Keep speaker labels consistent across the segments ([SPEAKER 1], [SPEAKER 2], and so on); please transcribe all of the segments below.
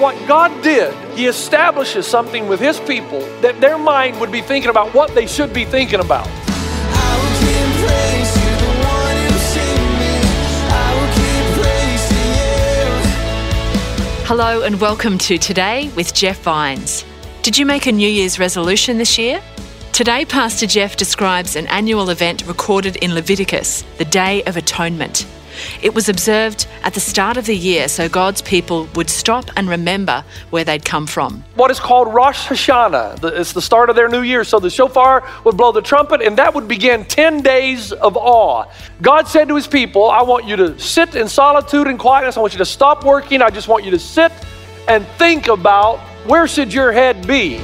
[SPEAKER 1] What God did, He establishes something with His people that their mind would be thinking about what they should be thinking about.
[SPEAKER 2] Hello and welcome to Today with Jeff Vines. Did you make a New Year's resolution this year? Today, Pastor Jeff describes an annual event recorded in Leviticus, the Day of Atonement. It was observed at the start of the year so God's people would stop and remember where they'd come from.
[SPEAKER 1] What is called Rosh Hashanah. It's the start of their new year. So the shofar would blow the trumpet, and that would begin 10 days of awe. God said to his people, I want you to sit in solitude and quietness. I want you to stop working. I just want you to sit and think about where should your head be?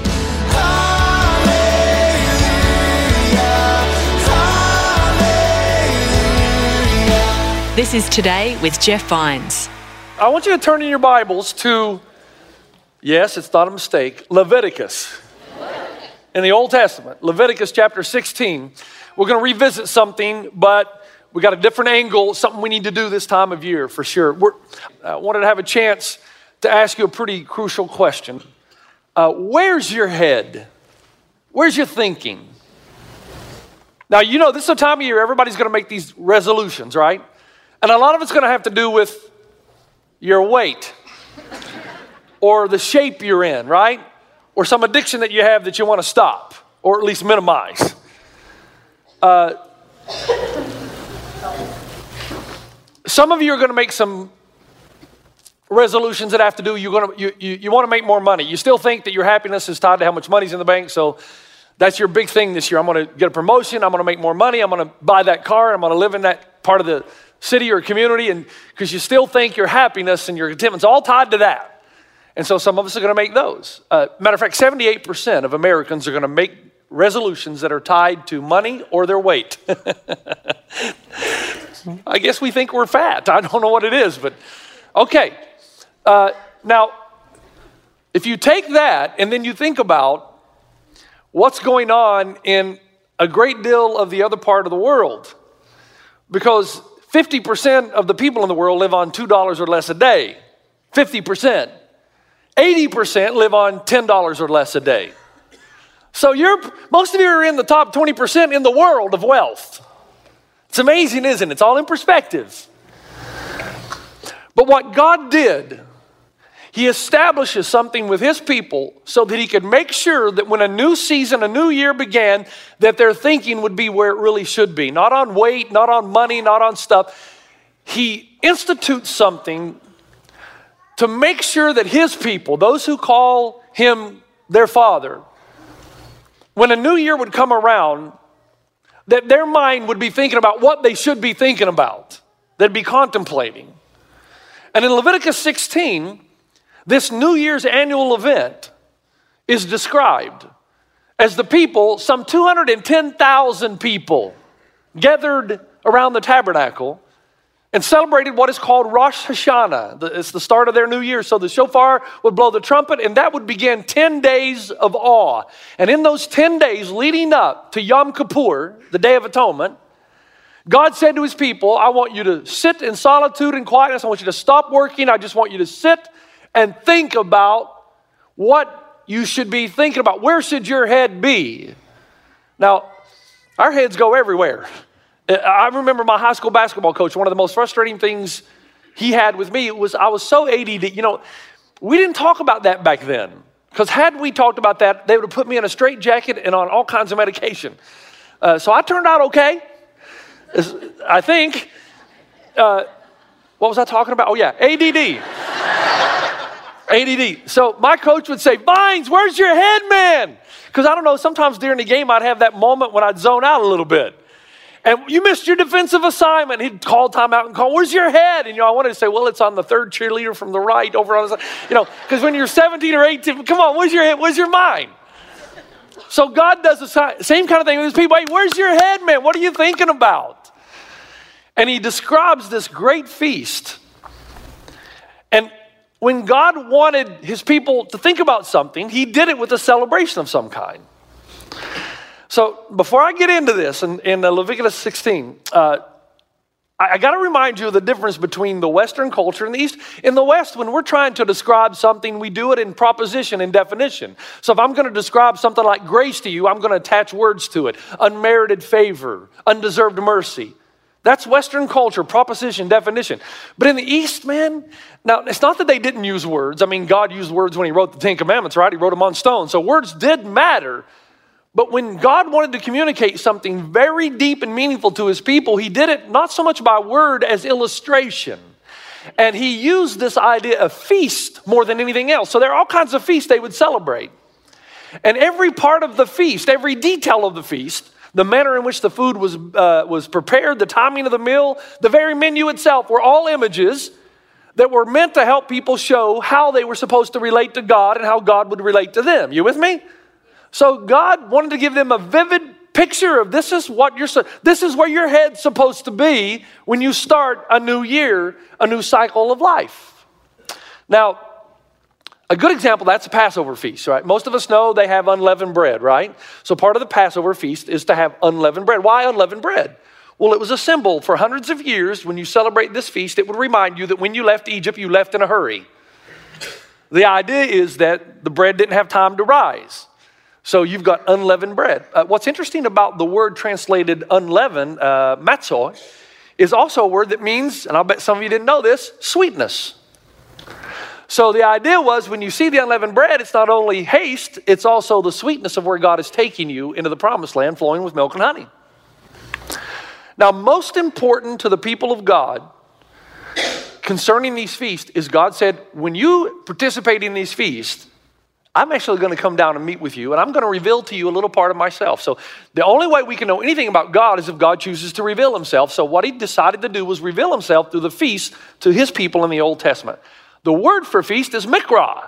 [SPEAKER 2] This is Today with Jeff Vines.
[SPEAKER 1] I want you to turn in your Bibles to, yes, it's not a mistake, Leviticus. In the Old Testament, Leviticus chapter 16. We're going to revisit something, but we got a different angle, something we need to do this time of year for sure. We're, I wanted to have a chance to ask you a pretty crucial question. Uh, where's your head? Where's your thinking? Now, you know, this is a time of year everybody's going to make these resolutions, right? And a lot of it's going to have to do with your weight or the shape you're in, right? Or some addiction that you have that you want to stop or at least minimize. Uh, some of you are going to make some resolutions that have to do you're going to you, you, you want to make more money you still think that your happiness is tied to how much money's in the bank so that's your big thing this year i'm going to get a promotion i'm going to make more money i'm going to buy that car i'm going to live in that part of the city or community, and because you still think your happiness and your contentment's all tied to that. And so some of us are going to make those. Uh, matter of fact, 78% of Americans are going to make resolutions that are tied to money or their weight. I guess we think we're fat. I don't know what it is, but okay. Uh, now, if you take that and then you think about what's going on in a great deal of the other part of the world, because 50% of the people in the world live on $2 or less a day. 50%. 80% live on $10 or less a day. So you're most of you are in the top 20% in the world of wealth. It's amazing, isn't it? It's all in perspective. But what God did he establishes something with his people so that he could make sure that when a new season, a new year began, that their thinking would be where it really should be. Not on weight, not on money, not on stuff. He institutes something to make sure that his people, those who call him their father, when a new year would come around, that their mind would be thinking about what they should be thinking about. They'd be contemplating. And in Leviticus 16, this New Year's annual event is described as the people, some 210,000 people, gathered around the tabernacle and celebrated what is called Rosh Hashanah. It's the start of their new year. So the shofar would blow the trumpet, and that would begin 10 days of awe. And in those 10 days leading up to Yom Kippur, the Day of Atonement, God said to his people, I want you to sit in solitude and quietness. I want you to stop working. I just want you to sit and think about what you should be thinking about. Where should your head be? Now, our heads go everywhere. I remember my high school basketball coach, one of the most frustrating things he had with me was I was so ADD. You know, we didn't talk about that back then. Because had we talked about that, they would have put me in a straight jacket and on all kinds of medication. Uh, so I turned out okay, I think. Uh, what was I talking about? Oh, yeah, ADD. ADD. So my coach would say, Vines, where's your head, man? Because I don't know, sometimes during the game I'd have that moment when I'd zone out a little bit. And you missed your defensive assignment. He'd call timeout and call, Where's your head? And you know, I wanted to say, Well, it's on the third cheerleader from the right over on the side. You know, because when you're 17 or 18, come on, where's your head? Where's your mind? So God does the same kind of thing with his people. Hey, where's your head, man? What are you thinking about? And he describes this great feast. And when God wanted his people to think about something, he did it with a celebration of some kind. So before I get into this in, in Leviticus 16, uh, I, I got to remind you of the difference between the Western culture and the East. In the West, when we're trying to describe something, we do it in proposition and definition. So if I'm going to describe something like grace to you, I'm going to attach words to it unmerited favor, undeserved mercy. That's Western culture, proposition, definition. But in the East, man, now it's not that they didn't use words. I mean, God used words when He wrote the Ten Commandments, right? He wrote them on stone. So words did matter. But when God wanted to communicate something very deep and meaningful to his people, he did it not so much by word as illustration. And he used this idea of feast more than anything else. So there are all kinds of feasts they would celebrate. And every part of the feast, every detail of the feast, the manner in which the food was, uh, was prepared, the timing of the meal, the very menu itself were all images that were meant to help people show how they were supposed to relate to God and how God would relate to them. You with me? So God wanted to give them a vivid picture of this is what you're this is where your head's supposed to be when you start a new year, a new cycle of life. Now, a good example that's a Passover feast, right? Most of us know they have unleavened bread, right? So part of the Passover feast is to have unleavened bread. Why unleavened bread? Well, it was a symbol for hundreds of years. When you celebrate this feast, it would remind you that when you left Egypt, you left in a hurry. The idea is that the bread didn't have time to rise. So you've got unleavened bread. Uh, what's interesting about the word translated unleavened, uh, is also a word that means, and I'll bet some of you didn't know this, sweetness. So the idea was when you see the unleavened bread, it's not only haste, it's also the sweetness of where God is taking you into the promised land flowing with milk and honey. Now, most important to the people of God concerning these feasts is God said, when you participate in these feasts, I'm actually going to come down and meet with you, and I'm going to reveal to you a little part of myself. So, the only way we can know anything about God is if God chooses to reveal himself. So, what he decided to do was reveal himself through the feast to his people in the Old Testament. The word for feast is mikra.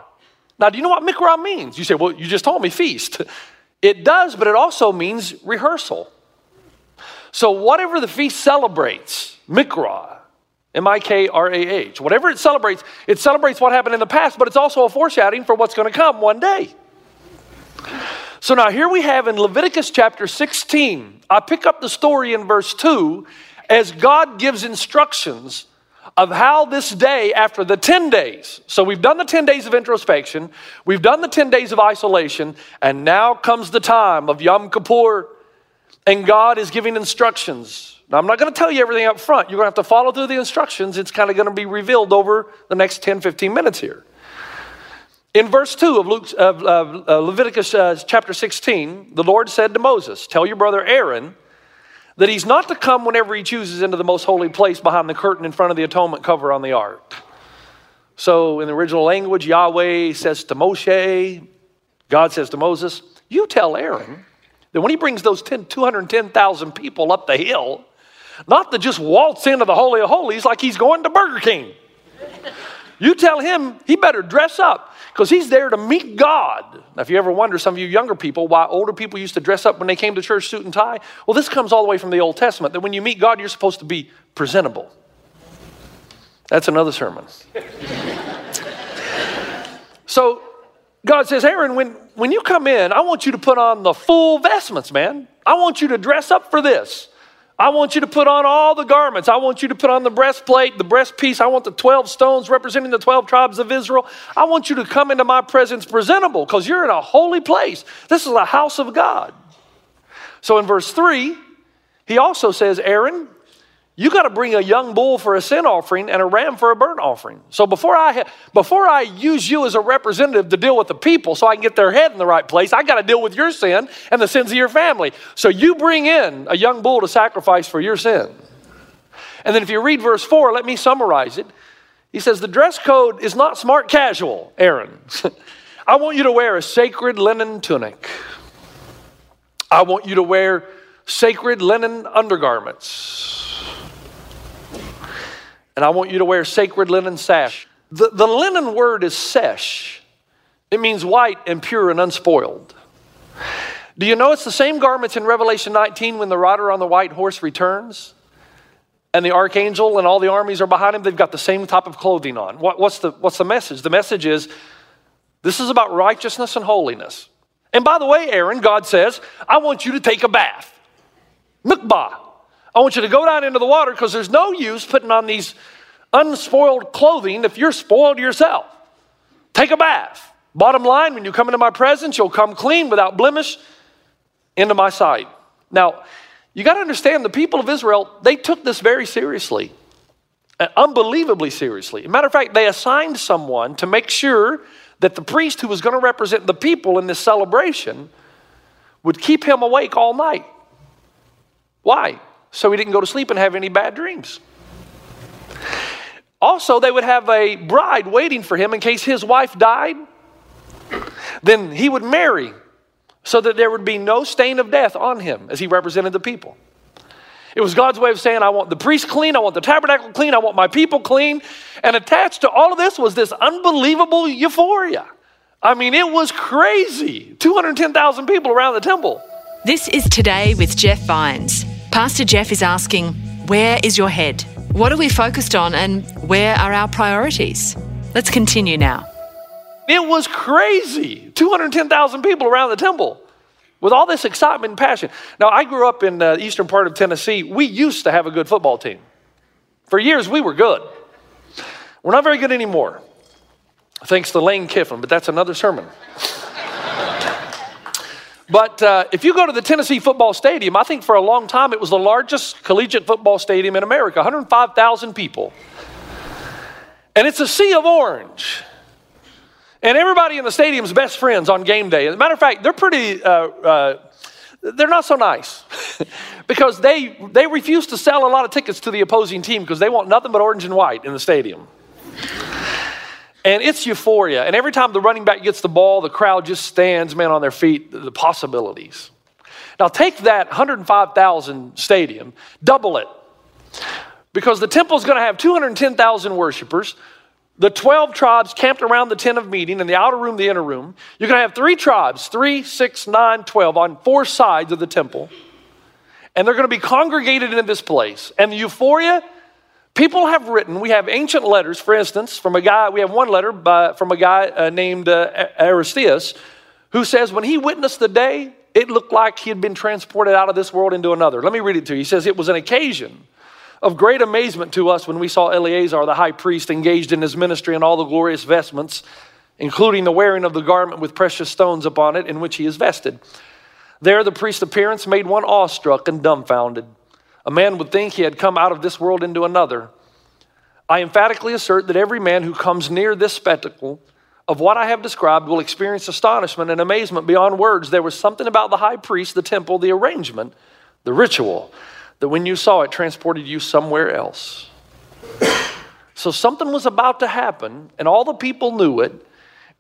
[SPEAKER 1] Now, do you know what mikra means? You say, well, you just told me feast. It does, but it also means rehearsal. So, whatever the feast celebrates, mikra, M I K R A H. Whatever it celebrates, it celebrates what happened in the past, but it's also a foreshadowing for what's going to come one day. So now here we have in Leviticus chapter 16, I pick up the story in verse 2 as God gives instructions of how this day after the 10 days. So we've done the 10 days of introspection, we've done the 10 days of isolation, and now comes the time of Yom Kippur, and God is giving instructions now, I'm not going to tell you everything up front. You're going to have to follow through the instructions. It's kind of going to be revealed over the next 10, 15 minutes here. In verse 2 of, Luke, of uh, Leviticus uh, chapter 16, the Lord said to Moses, Tell your brother Aaron that he's not to come whenever he chooses into the most holy place behind the curtain in front of the atonement cover on the ark. So, in the original language, Yahweh says to Moshe, God says to Moses, You tell Aaron that when he brings those 10, 210,000 people up the hill, not to just waltz into the Holy of Holies like he's going to Burger King. You tell him he better dress up because he's there to meet God. Now, if you ever wonder, some of you younger people, why older people used to dress up when they came to church, suit and tie, well, this comes all the way from the Old Testament that when you meet God, you're supposed to be presentable. That's another sermon. so, God says, Aaron, when, when you come in, I want you to put on the full vestments, man. I want you to dress up for this. I want you to put on all the garments. I want you to put on the breastplate, the breastpiece. I want the 12 stones representing the 12 tribes of Israel. I want you to come into my presence presentable because you're in a holy place. This is a house of God. So in verse 3, he also says, Aaron, you got to bring a young bull for a sin offering and a ram for a burnt offering. So before I before I use you as a representative to deal with the people so I can get their head in the right place, I got to deal with your sin and the sins of your family. So you bring in a young bull to sacrifice for your sin. And then if you read verse 4, let me summarize it. He says the dress code is not smart casual, Aaron. I want you to wear a sacred linen tunic. I want you to wear sacred linen undergarments. And I want you to wear sacred linen sash. The, the linen word is sesh, it means white and pure and unspoiled. Do you know it's the same garments in Revelation 19 when the rider on the white horse returns? And the archangel and all the armies are behind him, they've got the same type of clothing on. What, what's, the, what's the message? The message is this is about righteousness and holiness. And by the way, Aaron, God says, I want you to take a bath. Mikvah. I want you to go down into the water because there's no use putting on these unspoiled clothing if you're spoiled yourself. Take a bath. Bottom line, when you come into my presence, you'll come clean without blemish into my sight. Now, you got to understand the people of Israel, they took this very seriously, uh, unbelievably seriously. matter of fact, they assigned someone to make sure that the priest who was going to represent the people in this celebration would keep him awake all night. Why? So he didn't go to sleep and have any bad dreams. Also, they would have a bride waiting for him in case his wife died. Then he would marry so that there would be no stain of death on him as he represented the people. It was God's way of saying, I want the priest clean, I want the tabernacle clean, I want my people clean. And attached to all of this was this unbelievable euphoria. I mean, it was crazy. 210,000 people around the temple.
[SPEAKER 2] This is Today with Jeff Vines. Pastor Jeff is asking, Where is your head? What are we focused on and where are our priorities? Let's continue now.
[SPEAKER 1] It was crazy. 210,000 people around the temple with all this excitement and passion. Now, I grew up in uh, the eastern part of Tennessee. We used to have a good football team. For years, we were good. We're not very good anymore, thanks to Lane Kiffin, but that's another sermon. But uh, if you go to the Tennessee football stadium, I think for a long time it was the largest collegiate football stadium in America 105,000 people. And it's a sea of orange. And everybody in the stadium's best friends on game day. As a matter of fact, they're pretty, uh, uh, they're not so nice because they, they refuse to sell a lot of tickets to the opposing team because they want nothing but orange and white in the stadium. And it's euphoria. And every time the running back gets the ball, the crowd just stands, man, on their feet, the possibilities. Now take that 105,000 stadium, double it. Because the temple's going to have 210,000 worshipers, the 12 tribes camped around the tent of meeting in the outer room, the inner room. You're going to have three tribes, three, six, nine, 12, on four sides of the temple. And they're going to be congregated in this place. And the euphoria, people have written, we have ancient letters, for instance, from a guy, we have one letter by, from a guy uh, named uh, Aristeas, who says when he witnessed the day, it looked like he had been transported out of this world into another. Let me read it to you. He says, It was an occasion of great amazement to us when we saw Eleazar, the high priest, engaged in his ministry in all the glorious vestments, including the wearing of the garment with precious stones upon it, in which he is vested. There, the priest's appearance made one awestruck and dumbfounded. A man would think he had come out of this world into another. I emphatically assert that every man who comes near this spectacle of what I have described will experience astonishment and amazement beyond words. There was something about the high priest, the temple, the arrangement, the ritual that when you saw it, transported you somewhere else. so something was about to happen, and all the people knew it.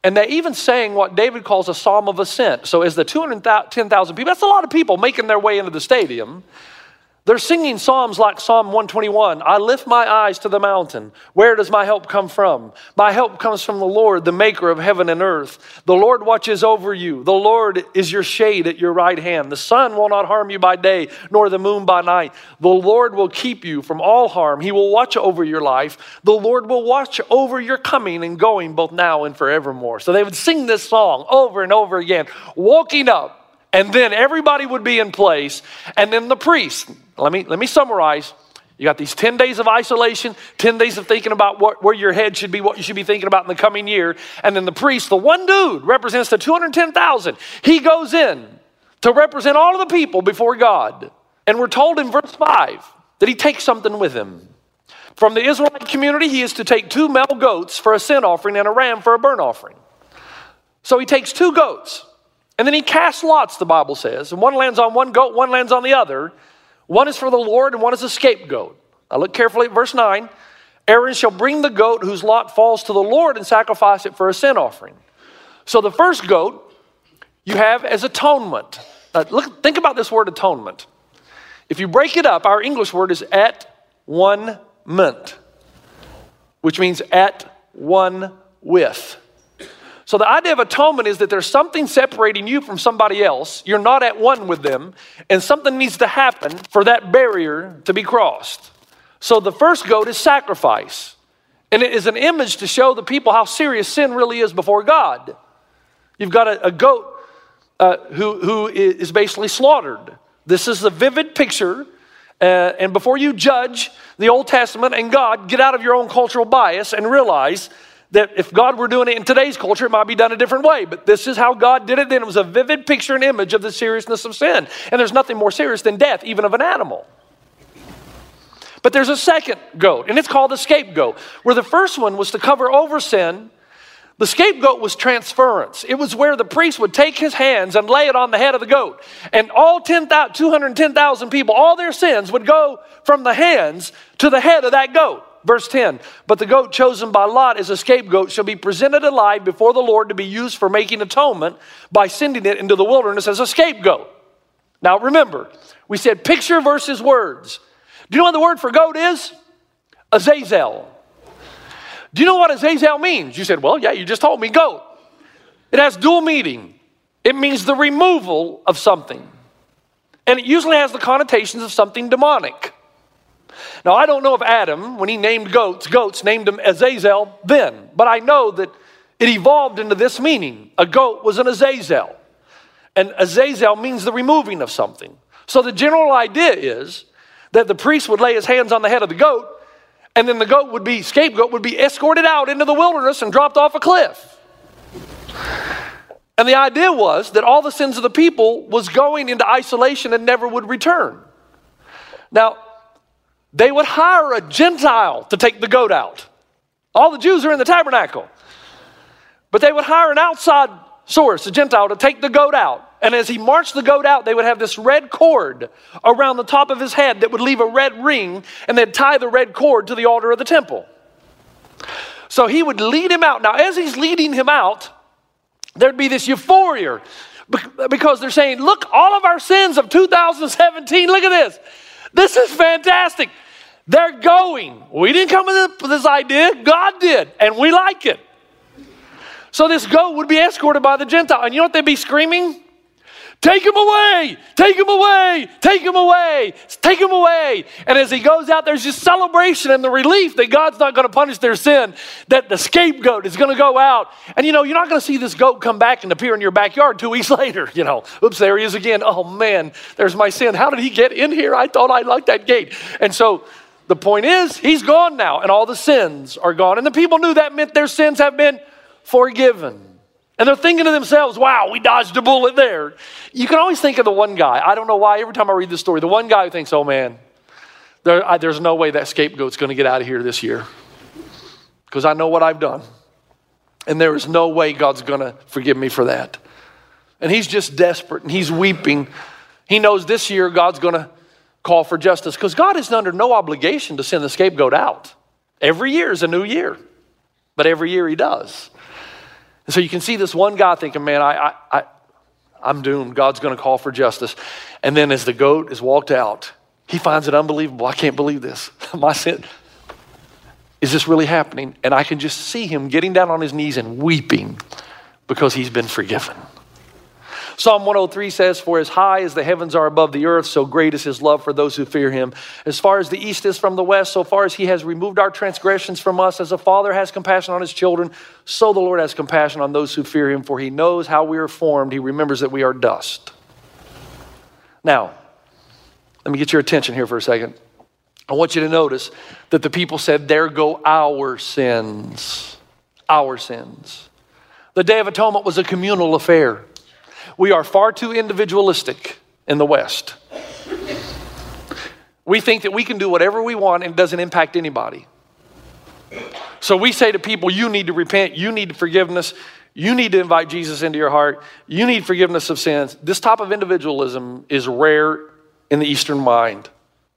[SPEAKER 1] And they even sang what David calls a psalm of ascent. So, as the 210,000 people, that's a lot of people making their way into the stadium. They're singing psalms like Psalm 121 I lift my eyes to the mountain. Where does my help come from? My help comes from the Lord, the maker of heaven and earth. The Lord watches over you. The Lord is your shade at your right hand. The sun will not harm you by day, nor the moon by night. The Lord will keep you from all harm. He will watch over your life. The Lord will watch over your coming and going both now and forevermore. So they would sing this song over and over again, walking up and then everybody would be in place, and then the priest. Let me, let me summarize. You got these 10 days of isolation, 10 days of thinking about what, where your head should be, what you should be thinking about in the coming year. And then the priest, the one dude, represents the 210,000. He goes in to represent all of the people before God. And we're told in verse 5 that he takes something with him. From the Israelite community, he is to take two male goats for a sin offering and a ram for a burnt offering. So he takes two goats. And then he casts lots, the Bible says. And one lands on one goat, one lands on the other. One is for the Lord, and one is a scapegoat. Now look carefully at verse 9. Aaron shall bring the goat whose lot falls to the Lord and sacrifice it for a sin offering. So the first goat you have as atonement. Now look, think about this word atonement. If you break it up, our English word is at one ment, which means at one with. So the idea of atonement is that there's something separating you from somebody else. You're not at one with them, and something needs to happen for that barrier to be crossed. So the first goat is sacrifice. And it is an image to show the people how serious sin really is before God. You've got a, a goat uh, who, who is basically slaughtered. This is a vivid picture. Uh, and before you judge the Old Testament and God, get out of your own cultural bias and realize that if God were doing it in today's culture, it might be done a different way. But this is how God did it then. It was a vivid picture and image of the seriousness of sin. And there's nothing more serious than death, even of an animal. But there's a second goat, and it's called the scapegoat, where the first one was to cover over sin. The scapegoat was transference. It was where the priest would take his hands and lay it on the head of the goat. And all 10, 210,000 people, all their sins would go from the hands to the head of that goat. Verse 10 But the goat chosen by Lot as a scapegoat shall be presented alive before the Lord to be used for making atonement by sending it into the wilderness as a scapegoat. Now remember, we said picture versus words. Do you know what the word for goat is? Azazel. Do you know what Azazel means? You said, Well, yeah, you just told me goat. It has dual meaning. It means the removal of something. And it usually has the connotations of something demonic. Now, I don't know if Adam, when he named goats, goats named them Azazel then, but I know that it evolved into this meaning. A goat was an Azazel, and Azazel means the removing of something. So the general idea is that the priest would lay his hands on the head of the goat, and then the goat would be, scapegoat would be escorted out into the wilderness and dropped off a cliff. And the idea was that all the sins of the people was going into isolation and never would return. Now, they would hire a Gentile to take the goat out. All the Jews are in the tabernacle. But they would hire an outside source, a Gentile, to take the goat out. And as he marched the goat out, they would have this red cord around the top of his head that would leave a red ring, and they'd tie the red cord to the altar of the temple. So he would lead him out. Now, as he's leading him out, there'd be this euphoria because they're saying, Look, all of our sins of 2017, look at this. This is fantastic. They're going. We didn't come with this idea, God did, and we like it. So this goat would be escorted by the Gentile. And you know what they'd be screaming? Take him away! Take him away! Take him away! Take him away! And as he goes out, there's just celebration and the relief that God's not going to punish their sin, that the scapegoat is going to go out. And you know, you're not going to see this goat come back and appear in your backyard two weeks later. You know, oops, there he is again. Oh man, there's my sin. How did he get in here? I thought I liked that gate. And so the point is, he's gone now, and all the sins are gone. And the people knew that meant their sins have been forgiven. And they're thinking to themselves, wow, we dodged a bullet there. You can always think of the one guy. I don't know why, every time I read this story, the one guy who thinks, oh man, there, I, there's no way that scapegoat's going to get out of here this year because I know what I've done. And there is no way God's going to forgive me for that. And he's just desperate and he's weeping. He knows this year God's going to call for justice because God is under no obligation to send the scapegoat out. Every year is a new year, but every year he does. And so you can see this one guy thinking, man, I, I, I, I'm doomed. God's going to call for justice. And then as the goat is walked out, he finds it unbelievable. I can't believe this. My sin. Is this really happening? And I can just see him getting down on his knees and weeping because he's been forgiven. Psalm 103 says, For as high as the heavens are above the earth, so great is his love for those who fear him. As far as the east is from the west, so far as he has removed our transgressions from us, as a father has compassion on his children, so the Lord has compassion on those who fear him, for he knows how we are formed. He remembers that we are dust. Now, let me get your attention here for a second. I want you to notice that the people said, There go our sins. Our sins. The Day of Atonement was a communal affair. We are far too individualistic in the West. We think that we can do whatever we want and it doesn't impact anybody. So we say to people, you need to repent, you need forgiveness, you need to invite Jesus into your heart, you need forgiveness of sins. This type of individualism is rare in the Eastern mind.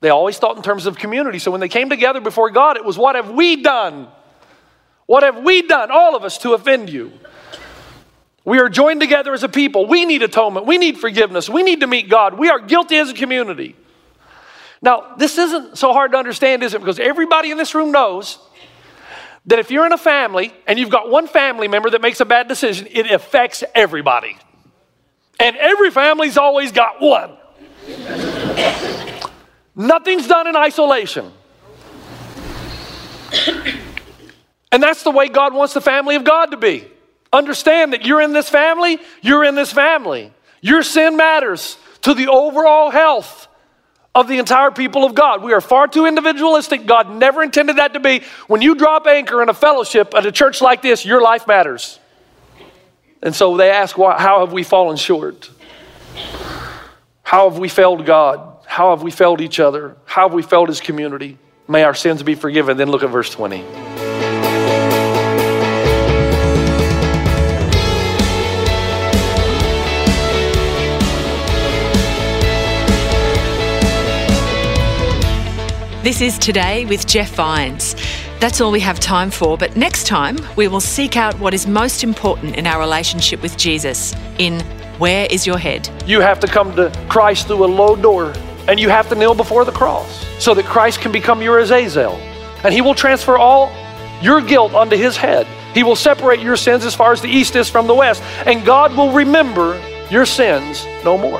[SPEAKER 1] They always thought in terms of community. So when they came together before God, it was, What have we done? What have we done, all of us, to offend you? We are joined together as a people. We need atonement. We need forgiveness. We need to meet God. We are guilty as a community. Now, this isn't so hard to understand, is it? Because everybody in this room knows that if you're in a family and you've got one family member that makes a bad decision, it affects everybody. And every family's always got one. Nothing's done in isolation. And that's the way God wants the family of God to be. Understand that you're in this family, you're in this family. Your sin matters to the overall health of the entire people of God. We are far too individualistic. God never intended that to be. When you drop anchor in a fellowship at a church like this, your life matters. And so they ask, how have we fallen short? How have we failed God? How have we failed each other? How have we failed His community? May our sins be forgiven. Then look at verse 20.
[SPEAKER 2] This is Today with Jeff Vines. That's all we have time for, but next time we will seek out what is most important in our relationship with Jesus in Where is Your Head?
[SPEAKER 1] You have to come to Christ through a low door and you have to kneel before the cross so that Christ can become your Azazel. And he will transfer all your guilt onto his head. He will separate your sins as far as the east is from the west, and God will remember your sins no more.